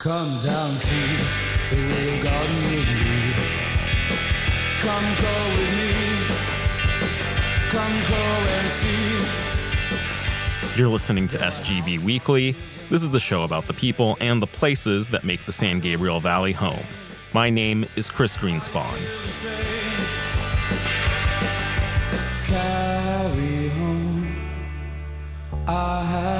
Come down to the real garden with me. Come go with me. Come go and see. You're listening to SGV Weekly. This is the show about the people and the places that make the San Gabriel Valley home. My name is Chris Greenspan. Carry home. I have.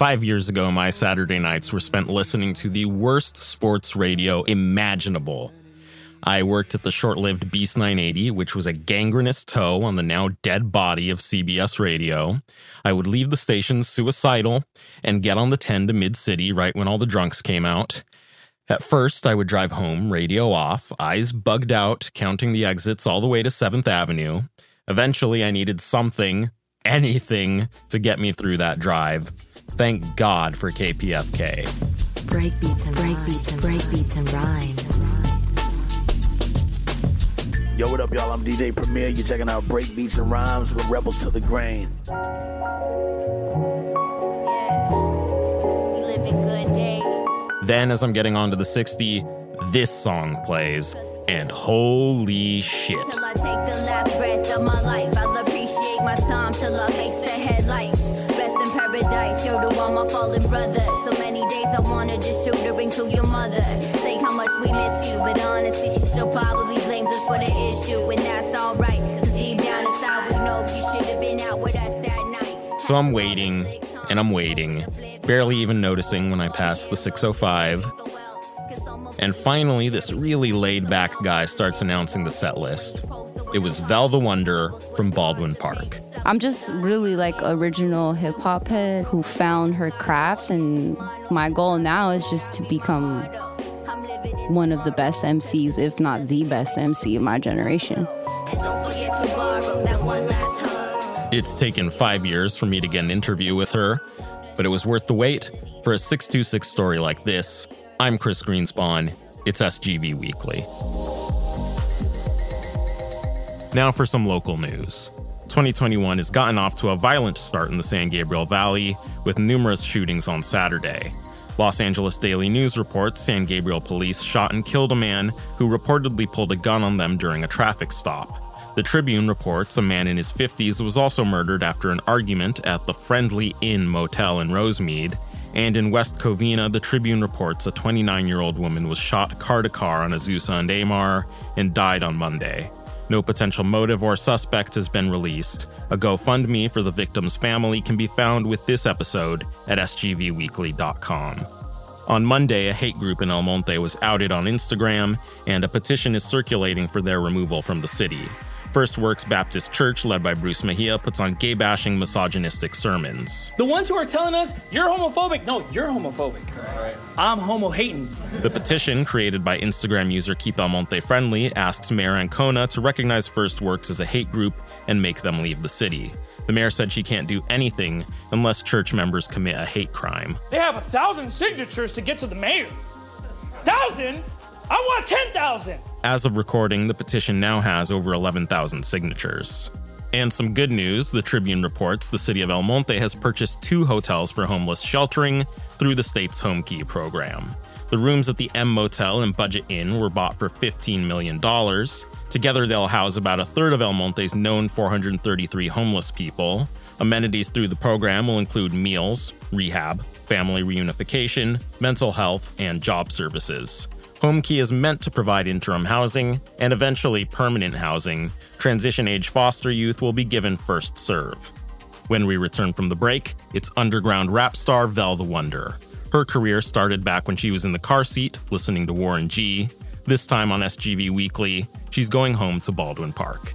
Five years ago, my Saturday nights were spent listening to the worst sports radio imaginable. I worked at the short lived Beast 980, which was a gangrenous toe on the now dead body of CBS radio. I would leave the station suicidal and get on the 10 to Mid City right when all the drunks came out. At first, I would drive home, radio off, eyes bugged out, counting the exits all the way to 7th Avenue. Eventually, I needed something, anything, to get me through that drive. Thank God for KPFK. Break beats and break beats and break beats and rhymes. Yo, what up, y'all? I'm DJ Premier. You're checking out Break Beats and Rhymes with Rebels to the Grain. We living good days. Then, as I'm getting onto the 60, this song plays, and holy shit. Take my time till I face the headlights. Rest in paradise, yo, to all my fallen brothers. So many days I wanted to shoot ring to your mother. Say how much we miss you, but honestly, she still probably blames us for the issue. And that's alright, cause deep down inside we know you should have been out with us that night. So I'm waiting, and I'm waiting, barely even noticing when I pass the 605. And finally, this really laid back guy starts announcing the set list. It was Vel the Wonder from Baldwin Park. I'm just really like original hip hop head who found her crafts and my goal now is just to become one of the best MCs, if not the best MC of my generation. And don't forget to borrow that one last hug. It's taken five years for me to get an interview with her, but it was worth the wait for a 626 story like this. I'm Chris Greenspan. It's SGV Weekly. Now for some local news. 2021 has gotten off to a violent start in the San Gabriel Valley, with numerous shootings on Saturday. Los Angeles Daily News reports San Gabriel police shot and killed a man who reportedly pulled a gun on them during a traffic stop. The Tribune reports a man in his 50s was also murdered after an argument at the Friendly Inn Motel in Rosemead. And in West Covina, the Tribune reports a 29 year old woman was shot car to car on Azusa and Amar and died on Monday. No potential motive or suspect has been released. A GoFundMe for the victim's family can be found with this episode at sgvweekly.com. On Monday, a hate group in El Monte was outed on Instagram, and a petition is circulating for their removal from the city. First Works Baptist Church, led by Bruce Mejia, puts on gay bashing, misogynistic sermons. The ones who are telling us you're homophobic, no, you're homophobic. I'm homo hating. The petition, created by Instagram user Keep El Monte Friendly, asks Mayor Ancona to recognize First Works as a hate group and make them leave the city. The mayor said she can't do anything unless church members commit a hate crime. They have a thousand signatures to get to the mayor. Thousand? I want ten thousand. As of recording, the petition now has over 11,000 signatures. And some good news the Tribune reports the city of El Monte has purchased two hotels for homeless sheltering through the state's Home Key program. The rooms at the M Motel and Budget Inn were bought for $15 million. Together, they'll house about a third of El Monte's known 433 homeless people. Amenities through the program will include meals, rehab, family reunification, mental health, and job services. Home Key is meant to provide interim housing and eventually permanent housing. Transition age foster youth will be given first serve. When we return from the break, it's underground rap star Vel the Wonder. Her career started back when she was in the car seat listening to Warren G. This time on SGV Weekly, she's going home to Baldwin Park.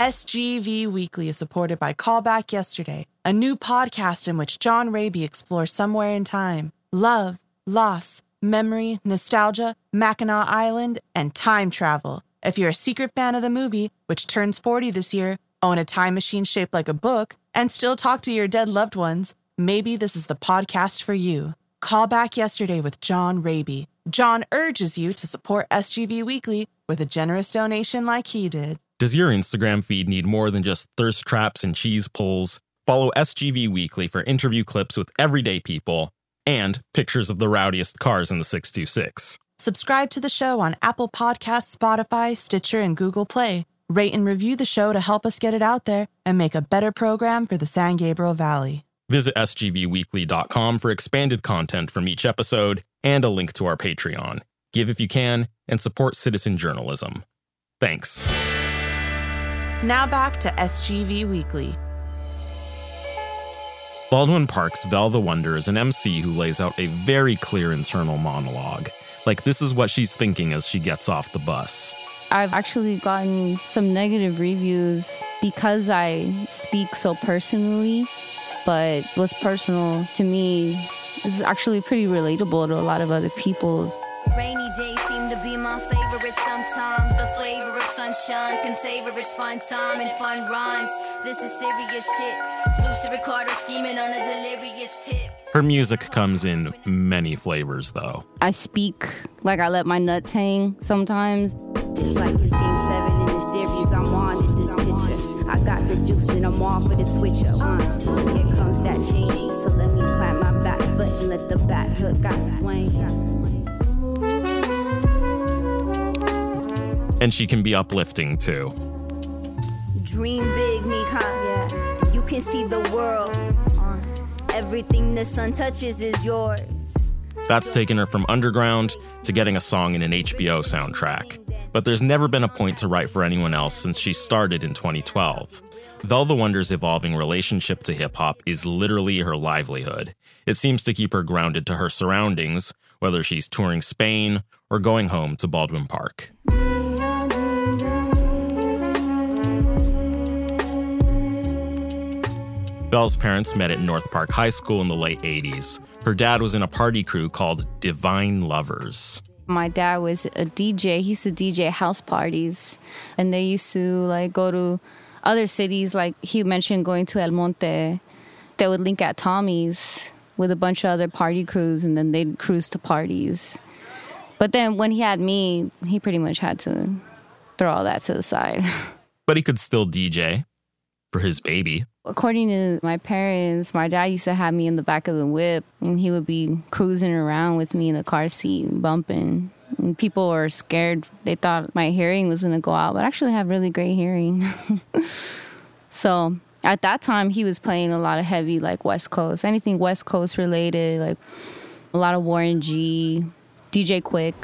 SGV Weekly is supported by Callback Yesterday, a new podcast in which John Raby explores somewhere in time, love, loss, memory, nostalgia, Mackinac Island, and time travel. If you're a secret fan of the movie, which turns 40 this year, own a time machine shaped like a book, and still talk to your dead loved ones, maybe this is the podcast for you. Call back yesterday with John Raby. John urges you to support SGV Weekly with a generous donation like he did. Does your Instagram feed need more than just thirst traps and cheese pulls? Follow SGV Weekly for interview clips with everyday people and pictures of the rowdiest cars in the 626. Subscribe to the show on Apple Podcasts, Spotify, Stitcher, and Google Play. Rate and review the show to help us get it out there and make a better program for the San Gabriel Valley. Visit sgvweekly.com for expanded content from each episode and a link to our Patreon. Give if you can and support citizen journalism. Thanks. Now back to SGV Weekly. Baldwin Park's Vel the Wonder is an MC who lays out a very clear internal monologue. Like, this is what she's thinking as she gets off the bus. I've actually gotten some negative reviews because I speak so personally, but what's personal to me is actually pretty relatable to a lot of other people. Rainy days seem to be my favorite sometimes. The flavor of sunshine can savor its fun time and fun rhymes. This is serious shit. Lucy Ricardo scheming on a delirious tip. Her music comes in many flavors, though. I speak like I let my nuts hang sometimes. It's like it's game seven in the series. I'm on in this picture. I got the juice and I'm off for the switch up. Uh, here comes that change. So let me plant my back foot and let the back hook I swing. And she can be uplifting, too. Dream big, Mika. Yeah. You can see the world. Uh, everything the sun touches is yours. That's taken her from underground to getting a song in an HBO soundtrack. But there's never been a point to write for anyone else since she started in 2012. Vel the Wonder's evolving relationship to hip hop is literally her livelihood. It seems to keep her grounded to her surroundings, whether she's touring Spain or going home to Baldwin Park. Vel's parents met at North Park High School in the late 80s. Her dad was in a party crew called Divine Lovers. My dad was a DJ. He used to DJ house parties, and they used to like go to other cities. Like he mentioned, going to El Monte. They would link at Tommy's with a bunch of other party crews, and then they'd cruise to parties. But then when he had me, he pretty much had to throw all that to the side. But he could still DJ for his baby. According to my parents, my dad used to have me in the back of the whip, and he would be cruising around with me in the car seat, bumping. And people were scared. They thought my hearing was going to go out, but I actually have really great hearing. so at that time, he was playing a lot of heavy, like West Coast, anything West Coast related, like a lot of Warren G, DJ Quik.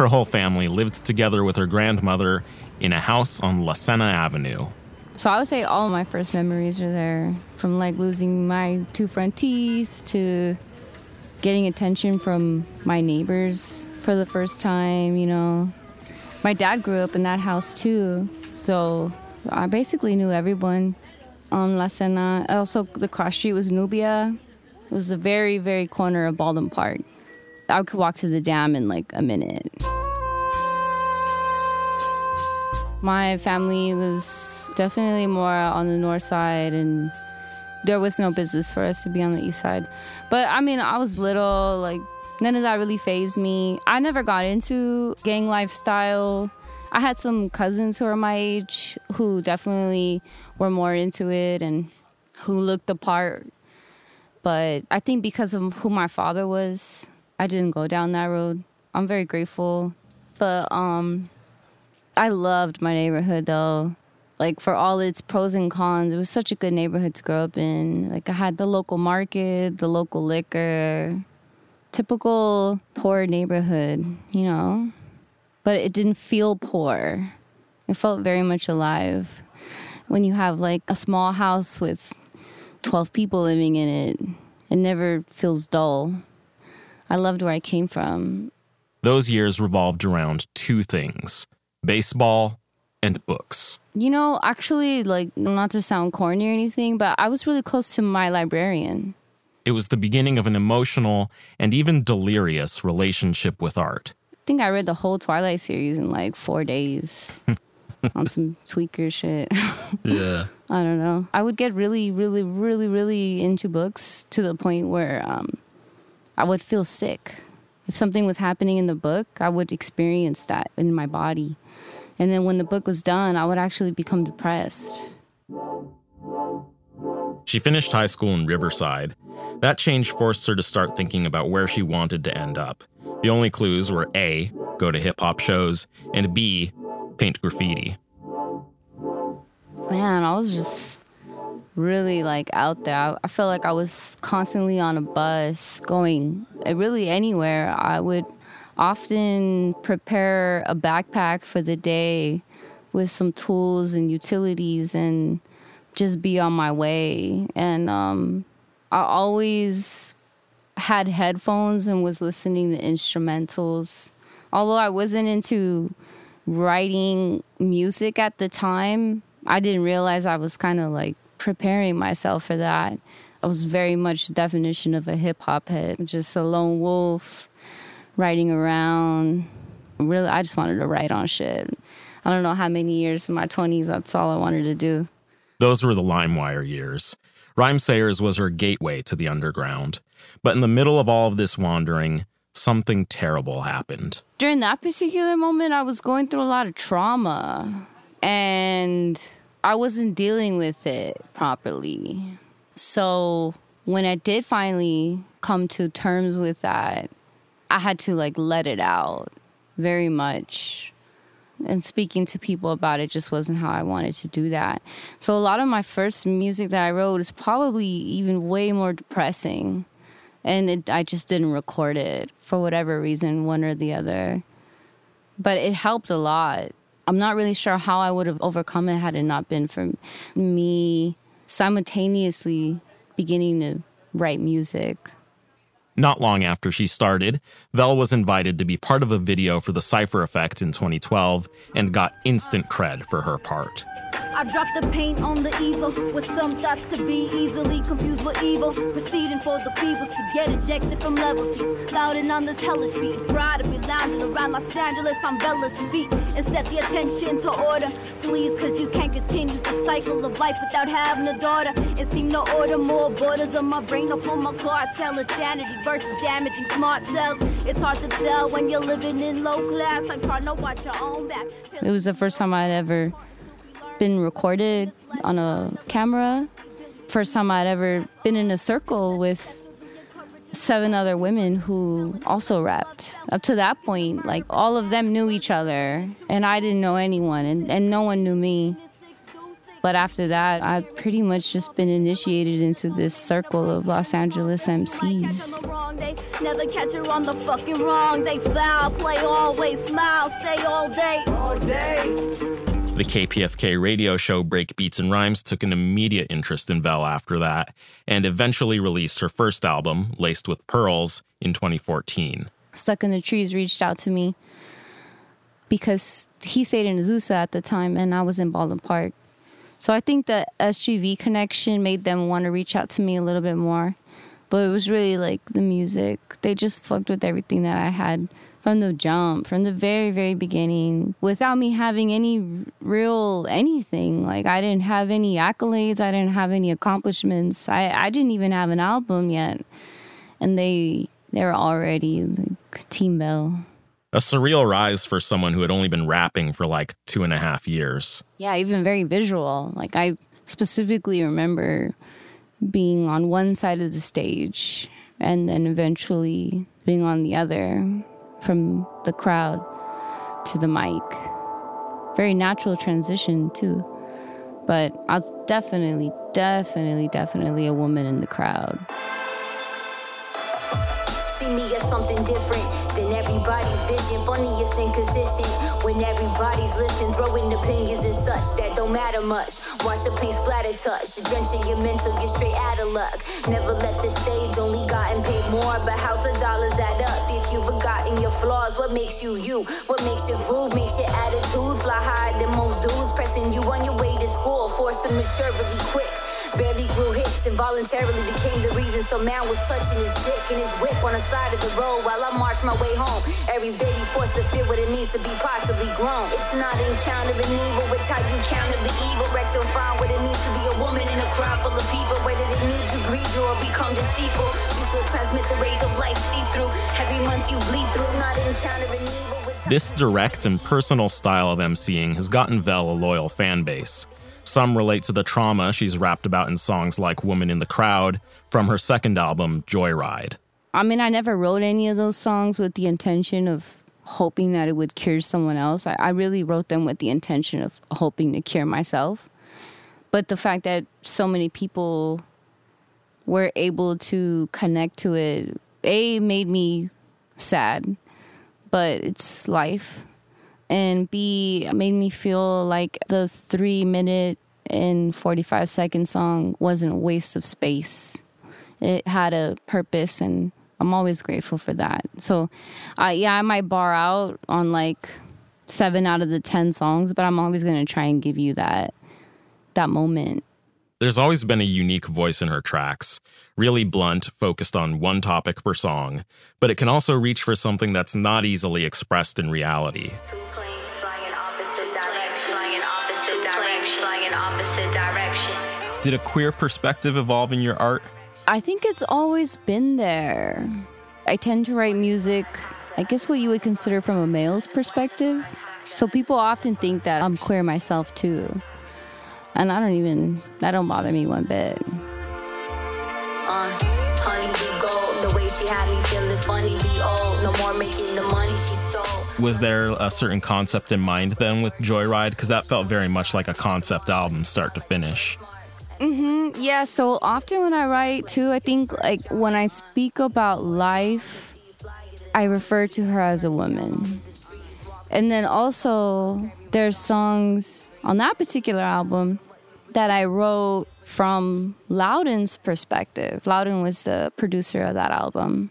Her whole family lived together with her grandmother in a house on La Sena Avenue. So I would say all my first memories are there from like losing my two front teeth to getting attention from my neighbors for the first time, you know. My dad grew up in that house too, so I basically knew everyone on La Sena. Also, the cross street was Nubia. It was the very, very corner of Baldwin Park. I could walk to the dam in like a minute. My family was definitely more on the north side, and there was no business for us to be on the east side. But I mean, I was little, like, none of that really fazed me. I never got into gang lifestyle. I had some cousins who are my age who definitely were more into it and who looked the part. But I think because of who my father was, I didn't go down that road. I'm very grateful. But um I loved my neighborhood though. Like for all its pros and cons, it was such a good neighborhood to grow up in. Like I had the local market, the local liquor, typical poor neighborhood, you know. But it didn't feel poor. It felt very much alive. When you have like a small house with 12 people living in it, it never feels dull. I loved where I came from. Those years revolved around two things baseball and books. You know, actually, like, not to sound corny or anything, but I was really close to my librarian. It was the beginning of an emotional and even delirious relationship with art. I think I read the whole Twilight series in like four days on some tweaker shit. Yeah. I don't know. I would get really, really, really, really into books to the point where um, I would feel sick. If something was happening in the book, I would experience that in my body. And then when the book was done, I would actually become depressed. She finished high school in Riverside. That change forced her to start thinking about where she wanted to end up. The only clues were A, go to hip hop shows, and B, paint graffiti. Man, I was just really like out there. I, I felt like I was constantly on a bus going uh, really anywhere. I would often prepare a backpack for the day with some tools and utilities and just be on my way. And um, I always had headphones and was listening to instrumentals. Although I wasn't into writing music at the time, I didn't realize I was kind of like preparing myself for that. I was very much the definition of a hip hop head, just a lone wolf riding around. Really, I just wanted to write on shit. I don't know how many years in my 20s, that's all I wanted to do. Those were the LimeWire years. Rhymesayers was her gateway to the underground. But in the middle of all of this wandering, something terrible happened. During that particular moment, I was going through a lot of trauma and I wasn't dealing with it properly. So when I did finally come to terms with that, I had to like let it out very much. And speaking to people about it just wasn't how I wanted to do that. So a lot of my first music that I wrote is probably even way more depressing. And it, I just didn't record it for whatever reason, one or the other. But it helped a lot. I'm not really sure how I would have overcome it had it not been for me simultaneously beginning to write music. Not long after she started, Vel was invited to be part of a video for the Cypher Effect in 2012 and got instant cred for her part. I drop the paint on the easel with some thoughts to be easily confused with evil. Proceeding for the feebles to get ejected from level seats. Louding on this hellish beat. Proud to be lounging around Los Angeles on Bella's feet and set the attention to order. Please, cause you can't continue the cycle of life without having a daughter. It seemed no order, more borders on my brain upon my cartel. Insanity versus damaging smart cells. It's hard to tell when you're living in low class. Like trying to watch your own back. It was the first time I'd ever been recorded on a camera. First time I'd ever been in a circle with seven other women who also rapped. Up to that point, like all of them knew each other, and I didn't know anyone, and, and no one knew me. But after that, I've pretty much just been initiated into this circle of Los Angeles MCs. Never catch her on the fucking wrong. They foul, play always, smile, say all day. All day. The KPFK radio show Break Beats and Rhymes took an immediate interest in Vel after that, and eventually released her first album, Laced with Pearls, in 2014. Stuck in the Trees reached out to me because he stayed in Azusa at the time and I was in Baldwin Park. So I think the SGV connection made them want to reach out to me a little bit more. But it was really like the music. They just fucked with everything that I had from the jump, from the very, very beginning, without me having any real anything. Like I didn't have any accolades, I didn't have any accomplishments. I, I didn't even have an album yet. And they they were already like Team Vel. A surreal rise for someone who had only been rapping for like two and a half years. Yeah, even very visual. Like I specifically remember being on one side of the stage and then eventually being on the other from the crowd to the mic. Very natural transition, too. But I was definitely, definitely, definitely a woman in the crowd see me as something different than everybody's vision. Funny, it's inconsistent when everybody's listening, throwing opinions and such that don't matter much. Watch the paint splatter touch, drenching your mental, you're straight out of luck. Never left the stage, only gotten paid more, but house the dollars add up. If you've forgotten your flaws, what makes you you? What makes your groove? Makes your attitude fly higher than most dudes, pressing you on your way to school, forced to mature really quick. Barely grew hips, involuntarily became the reason some man was touching his dick and his whip on the side of the road while I marched my way home. Aries baby forced to feel what it means to be possibly grown. It's not encountering evil, it's how you counter the evil. Rectifying what it means to be a woman in a crowd full of people. Whether they need you, greed you, or become deceitful. You still transmit the rays of life, see through. Every month you bleed through. It's not encountering evil, This direct and personal style of emceeing has gotten Vel a loyal fan base. Some relate to the trauma she's rapped about in songs like Woman in the Crowd from her second album, Joyride. I mean, I never wrote any of those songs with the intention of hoping that it would cure someone else. I, I really wrote them with the intention of hoping to cure myself. But the fact that so many people were able to connect to it, A, made me sad, but it's life. And B, made me feel like the three minute and 45 second song wasn't a waste of space. It had a purpose, and I'm always grateful for that. So, yeah, I might bar out on like seven out of the 10 songs, but I'm always going to try and give you that that moment. There's always been a unique voice in her tracks, really blunt, focused on one topic per song, but it can also reach for something that's not easily expressed in reality. Did a queer perspective evolve in your art? I think it's always been there. I tend to write music, I guess what you would consider from a male's perspective. So people often think that I'm queer myself too. And I don't even, that don't bother me one bit. Uh, honey be gold, the way she had me feeling funny be old. No more making the money she stole. Was there a certain concept in mind then with Joyride? Because that felt very much like a concept album, start to finish. Mm-hmm. Yeah. So often when I write too, I think like when I speak about life, I refer to her as a woman. And then also there's songs on that particular album that I wrote from Loudon's perspective. Loudon was the producer of that album.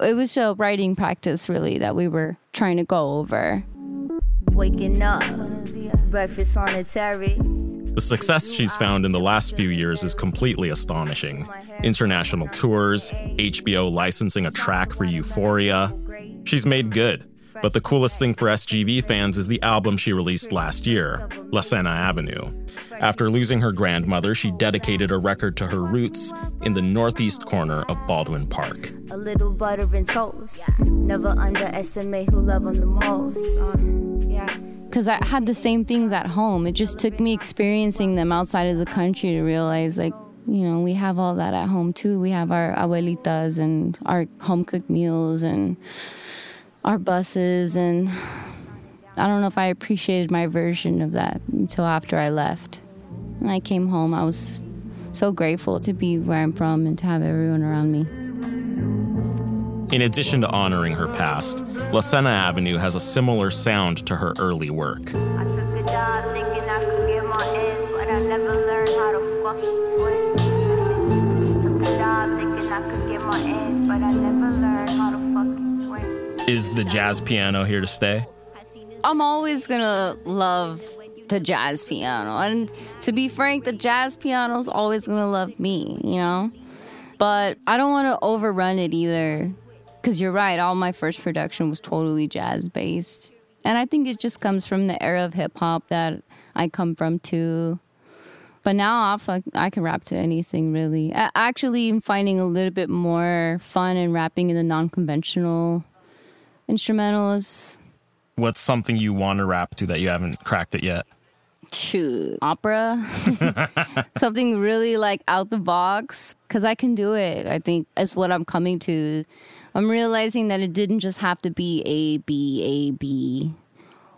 It was a writing practice really that we were trying to go over. Waking up, breakfast on the terrace. The success she's found in the last few years is completely astonishing. International tours, HBO licensing a track for Euphoria. She's made good. But the coolest thing for SGV fans is the album she released last year, La Sena Avenue. After losing her grandmother, she dedicated a record to her roots in the northeast corner of Baldwin Park. A little butter and toast. Never underestimate who love them the most. Uh, yeah. because I had the same things at home. It just took me experiencing them outside of the country to realize, like, you know, we have all that at home too. We have our abuelitas and our home cooked meals and our buses. And I don't know if I appreciated my version of that until after I left. When I came home, I was so grateful to be where I'm from and to have everyone around me. In addition to honoring her past, La Sena Avenue has a similar sound to her early work. I Is the jazz piano here to stay? I'm always gonna love the jazz piano. And to be frank, the jazz piano's always gonna love me, you know? But I don't wanna overrun it either. Cause you're right, all my first production was totally jazz based. And I think it just comes from the era of hip hop that I come from too. But now I'll I can rap to anything really. A- Actually, I'm finding a little bit more fun in rapping in the non conventional instrumentals. What's something you want to rap to that you haven't cracked it yet? shoot opera something really like out the box because i can do it i think is what i'm coming to i'm realizing that it didn't just have to be a b a b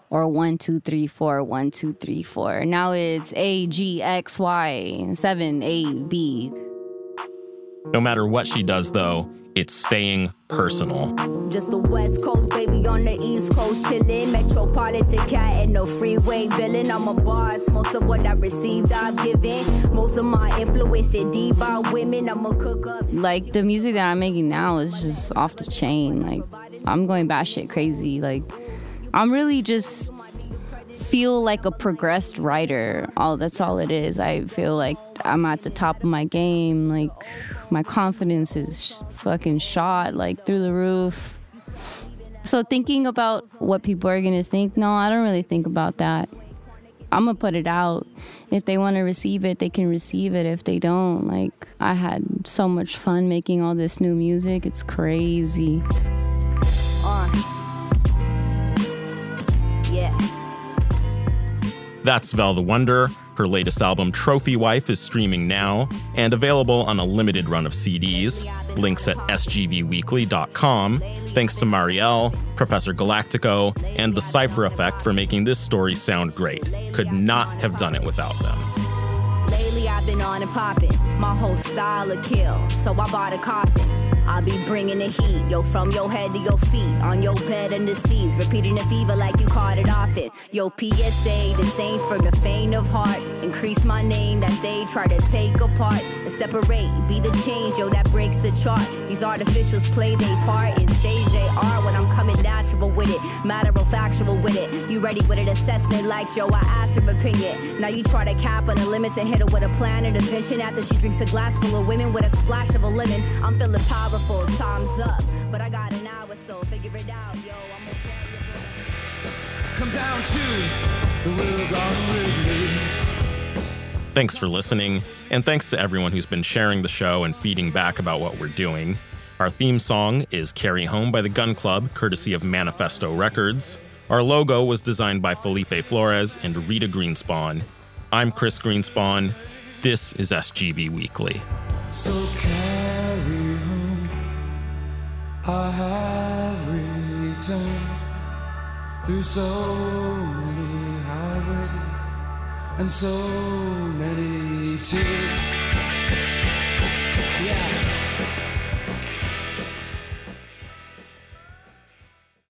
or one two three four one two three four now it's a g x y seven a b No matter what she does, though, it's staying personal. Just the West Coast, baby, on the East Coast, chillin'. Metropolitan cat and no freeway villain. I'm a boss. Most of what I received, I've given. Most of my influence is deep by women. I'm a cook up. like the music that i'm making now is just off the chain like i'm going batshit crazy like i'm really just feel like a progressed writer. All that's all it is. I feel like i'm at the top of my game. Like my confidence is fucking shot like through the roof. So thinking about what people are gonna think no i don't really think about that. I'm gonna put it out. If they want to receive it they can receive it. If they don't like i had so much fun making all this new music. It's crazy That's Vel the Wonder. Her latest album, Trophy Wife, is streaming now and available on a limited run of CDs. Links at sgvweekly.com. Thanks to Marielle, Professor Galactico, and The Cypher Effect for making this story sound great. Could not have done it without them. Lately I've been on and popping, my whole style a kill. So I bought a coffin. I'll be bringing the heat, yo, from your head to your feet, on your bed and the seas, repeating the fever like you caught it off it. Yo, PSA, this ain't for the faint of heart. Increase my name that they try to take apart and separate. Be the change, yo, that breaks the chart. These artificials play their part and stage they are coming natural with it, matter of factual with it. You ready with an assessment like, yo, I asked your opinion. Now you try to cap on the limits and hit her with a plan intervention after she drinks a glass full of women with a splash of a lemon. I'm feeling powerful, time's up, but I got an hour, so figure it out, yo. I'm okay. Come down to the Willow Garden with me. Thanks for listening, and thanks to everyone who's been sharing the show and feeding back about what we're doing. Our theme song is Carry Home by the Gun Club, courtesy of Manifesto Records. Our logo was designed by Felipe Flores and Rita Greenspan. I'm Chris Greenspan. This is SGV Weekly. So carry home. I have returned through so many highways and so many tears.